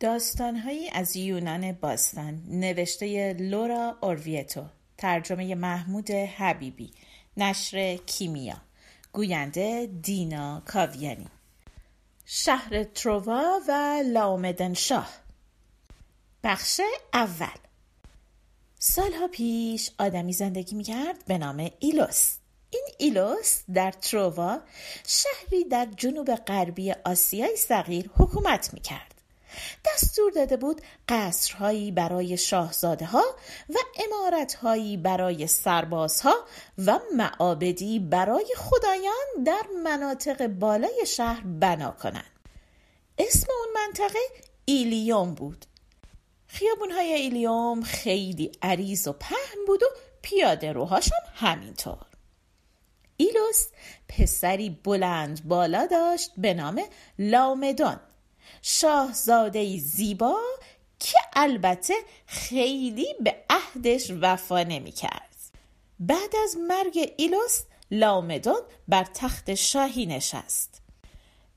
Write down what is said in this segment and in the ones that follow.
داستانهایی از یونان باستان. نوشته لورا اورویتو. ترجمه محمود حبیبی. نشر کیمیا. گوینده دینا کاویانی. شهر تروا و لامدن شاه بخش اول. سالها پیش آدمی زندگی می‌کرد به نام ایلوس. این ایلوس در تروا شهری در جنوب غربی آسیای صغیر حکومت می‌کرد. دستور داده بود قصرهایی برای شاهزاده ها و امارتهایی برای سربازها و معابدی برای خدایان در مناطق بالای شهر بنا کنند. اسم اون منطقه ایلیوم بود. خیابونهای ایلیوم خیلی عریض و پهن بود و پیاده روهاشم همینطور. ایلوس پسری بلند بالا داشت به نام لامدان شاهزاده زیبا که البته خیلی به عهدش وفا نمی کرد. بعد از مرگ ایلوس لامدون بر تخت شاهی نشست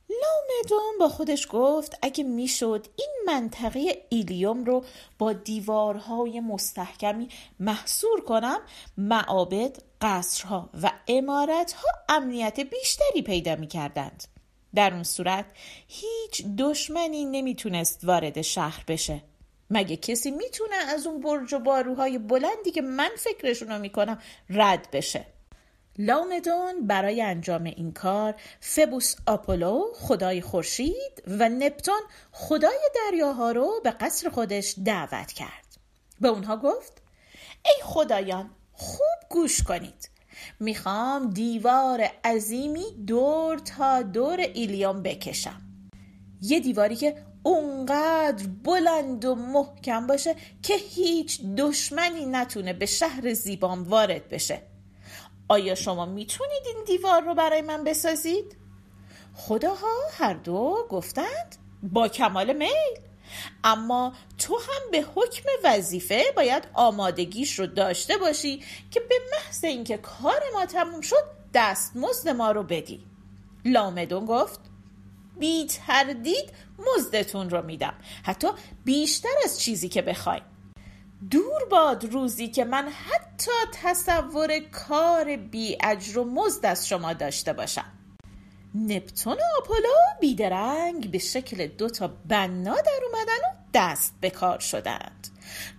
لامدون با خودش گفت اگه می‌شد این منطقه ایلیوم رو با دیوارهای مستحکمی محصور کنم معابد، قصرها و امارتها امنیت بیشتری پیدا می کردند. در اون صورت هیچ دشمنی نمی‌تونست وارد شهر بشه. مگه کسی می‌تونه از اون برج و باروهای بلندی که من فکرشون رو می‌کنم رد بشه؟ لامدون برای انجام این کار فبوس آپولو خدای خورشید و نپتون خدای دریاها رو به قصر خودش دعوت کرد. به اونها گفت ای خدایان خوب گوش کنید. می‌خوام دیوار عظیمی دور تا دور ایلیوم بکشم. یه دیواری که اونقدر بلند و محکم باشه که هیچ دشمنی نتونه به شهر زیبام وارد بشه. آیا شما می‌تونید این دیوار رو برای من بسازید؟ خداها هر دو گفتند. با کمال میل. اما تو هم به حکم وظیفه باید آمادگیش رو داشته باشی که به محض اینکه کار ما تموم شد دستمزد ما رو بدی. لامدون گفت بی تردید مزدتون رو میدم. حتی بیشتر از چیزی که بخوای. دور باد روزی که من حتی تصور کار بی اجر و مزد از شما داشته باشم. نپتون و آپولو بیدرنگ به شکل دو تا بنا در اومدن و دست به کار شدند.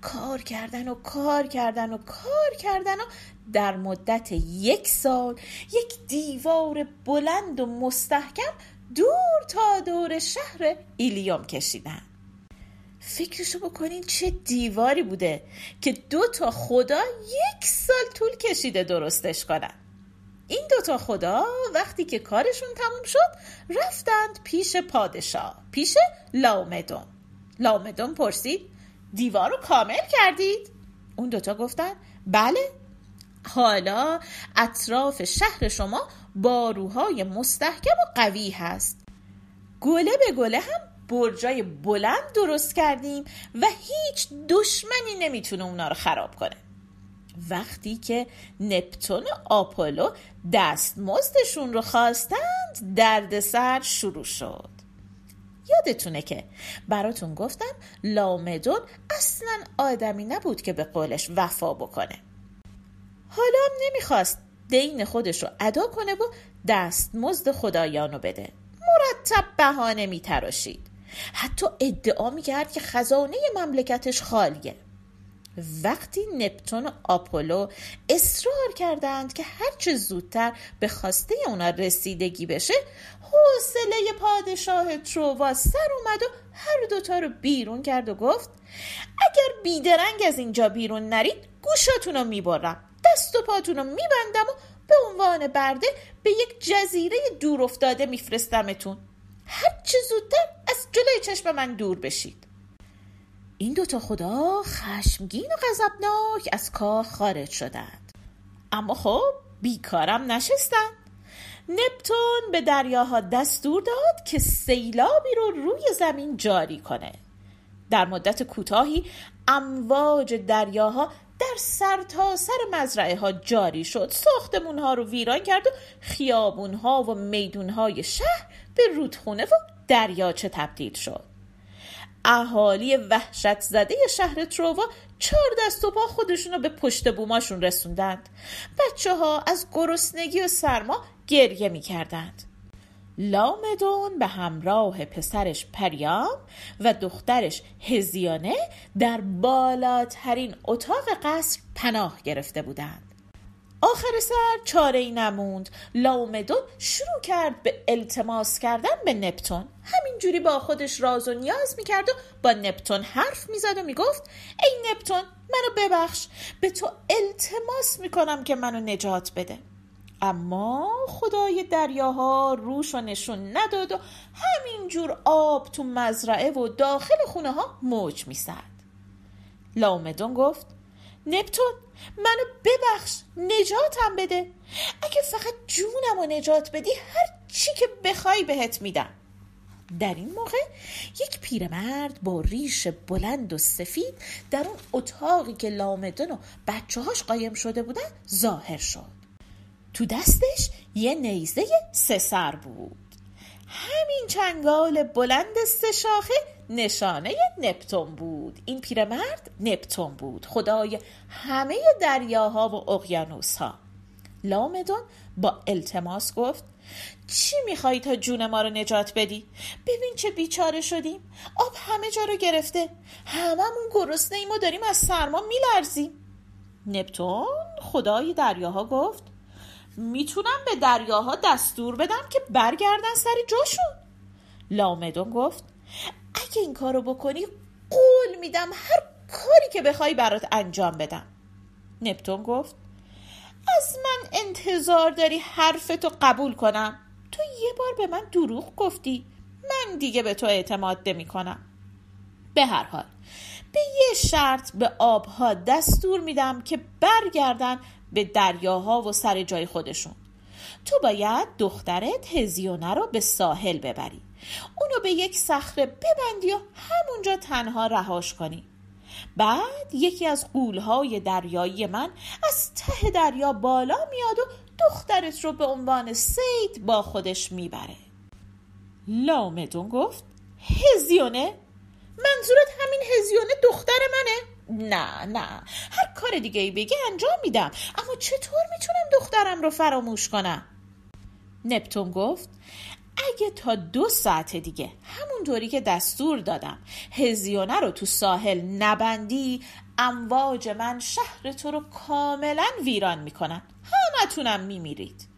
کار کردن و کار کردن و کار کردن و در مدت یک سال یک دیوار بلند و مستحکم دور تا دور شهر ایلیوم کشیدن فکرشو بکنین چه دیواری بوده که دو تا خدا یک سال طول کشیده درستش کنن. این دوتا خدا وقتی که کارشون تموم شد رفتند پیش پادشاه پیش لامدون. لامدون پرسید دیوار رو کامل کردید؟ اون دوتا گفتن بله. حالا اطراف شهر شما باروهای مستحکم و قوی هست. گله به گله هم برجای بلند درست کردیم و هیچ دشمنی نمی‌تونه اونا رو خراب کنه. وقتی که نپتون و آپولو دستمزدشون رو خواستند دردسر شروع شد. یادتونه که براتون گفتم لامدون اصلا آدمی نبود که به قولش وفا بکنه. حالا هم نمی‌خواست دین خودش رو ادا کنه و دستمزد خدایانو بده. مرتب بهانه میتراشید. حتی ادعا می‌کرد که خزانه مملکتش خالیه. وقتی نپتون و آپولو اصرار کردند که هرچه زودتر به خواسته اونا رسیدگی بشه حوصله پادشاه تروا سر اومد و هر دوتا رو بیرون کرد و گفت اگر بیدرنگ از اینجا بیرون نرید گوشاتون رو می‌برم دست و پاتون رو میبندم و به عنوان برده به یک جزیره دور افتاده میفرستمتون هرچه زودتر از جلوی چشم من دور بشید. این دوتا خدا خشمگین و غضبناک از کار خارج شدند. اما خب بیکارم نشستند نپتون به دریاها دستور داد که سیلابی رو روی زمین جاری کنه. در مدت کوتاهی امواج دریاها در سرتاسر سر مزرعه ها جاری شد. ساختمون ها رو ویران کرد و خیابون ها و میدون های شهر به رودخونه و دریاچه تبدیل شد. اهالی وحشت زده شهر ترووا چهار دست و پا خودشون به پشت بوماشون رسوندند. بچه ها از گرسنگی و سرما گریه می‌کردند. لامدون به همراه پسرش پریام و دخترش هزیانه در بالاترین اتاق قصر پناه گرفته بودند. آخر سر چاره ای نموند. لامدون شروع کرد به التماس کردن به نپتون. همینجوری با خودش راز و نیاز می‌کرد و با نپتون حرف می‌زد و می‌گفت ای نپتون منو ببخش. به تو التماس می‌کنم که منو نجات بده. اما خدای دریاها روش و نشون نداد و همینجور آب تو مزرعه و داخل خونه ها موج می‌زد. لامدون گفت نپتون منو ببخش نجاتم بده. اگه فقط جونم و نجات بدی هر چی که بخوای بهت میدم. در این موقع یک پیرمرد با ریش بلند و سفید در اون اتاقی که لامدن و بچه هاش قایم شده بودن ظاهر شد. تو دستش یه نیزه سه سر بود. همین چنگال بلند سه شاخه نشانه نپتون بود. این پیرمرد نپتون بود. خدای همه دریاها و اقیانوسها. لامدون با التماس گفت چی میخوایی تا جون ما رو نجات بدی؟ ببین چه بیچاره شدیم. آب همه جا رو گرفته. هممون گرسنه ایم و داریم از سرما میلرزیم. نپتون خدای دریاها گفت می‌تونم به دریاها دستور بدم که برگردن سر جاشون. لامدون گفت اگه این کارو بکنی قول میدم هر کاری که بخوای برات انجام بدم. نپتون گفت از من انتظار داری حرفتو قبول کنم؟ تو یه بار به من دروغ گفتی من دیگه به تو اعتماد نمی کنم به هر حال به یه شرط به آبها دستور میدم که برگردن به دریاها و سر جای خودشون. تو باید دخترت هزیونه رو به ساحل ببری. اونو به یک صخره ببندی و همونجا تنها رهاش کنی. بعد یکی از قولهای دریایی من از ته دریا بالا میاد و دخترت رو به عنوان سید با خودش می‌بره. لامدون گفت هزیونه؟ منظورت همین هزیونه دختر منه؟ نه نه. هر کار دیگه ای بگی انجام میدم. اما چطور می‌تونم دخترم رو فراموش کنم؟ نپتون گفت اگه تا دو ساعت دیگه همونطوری که دستور دادم هزیونه رو تو ساحل نبندی امواج من شهر تو رو کاملا ویران می‌کنن. همتونم میمیرید.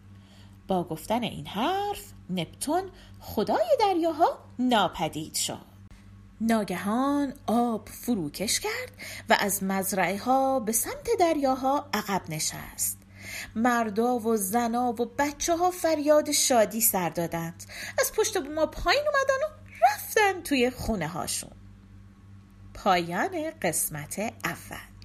با گفتن این حرف نپتون خدای دریاها ناپدید شد. ناگهان آب فروکش کرد و از مزرعه ها به سمت دریاها عقب نشست. مردا و زنا و بچه ها فریاد شادی سر دادند. از پشت ما پایین اومدن و رفتن توی خونه هاشون پایان قسمت اول.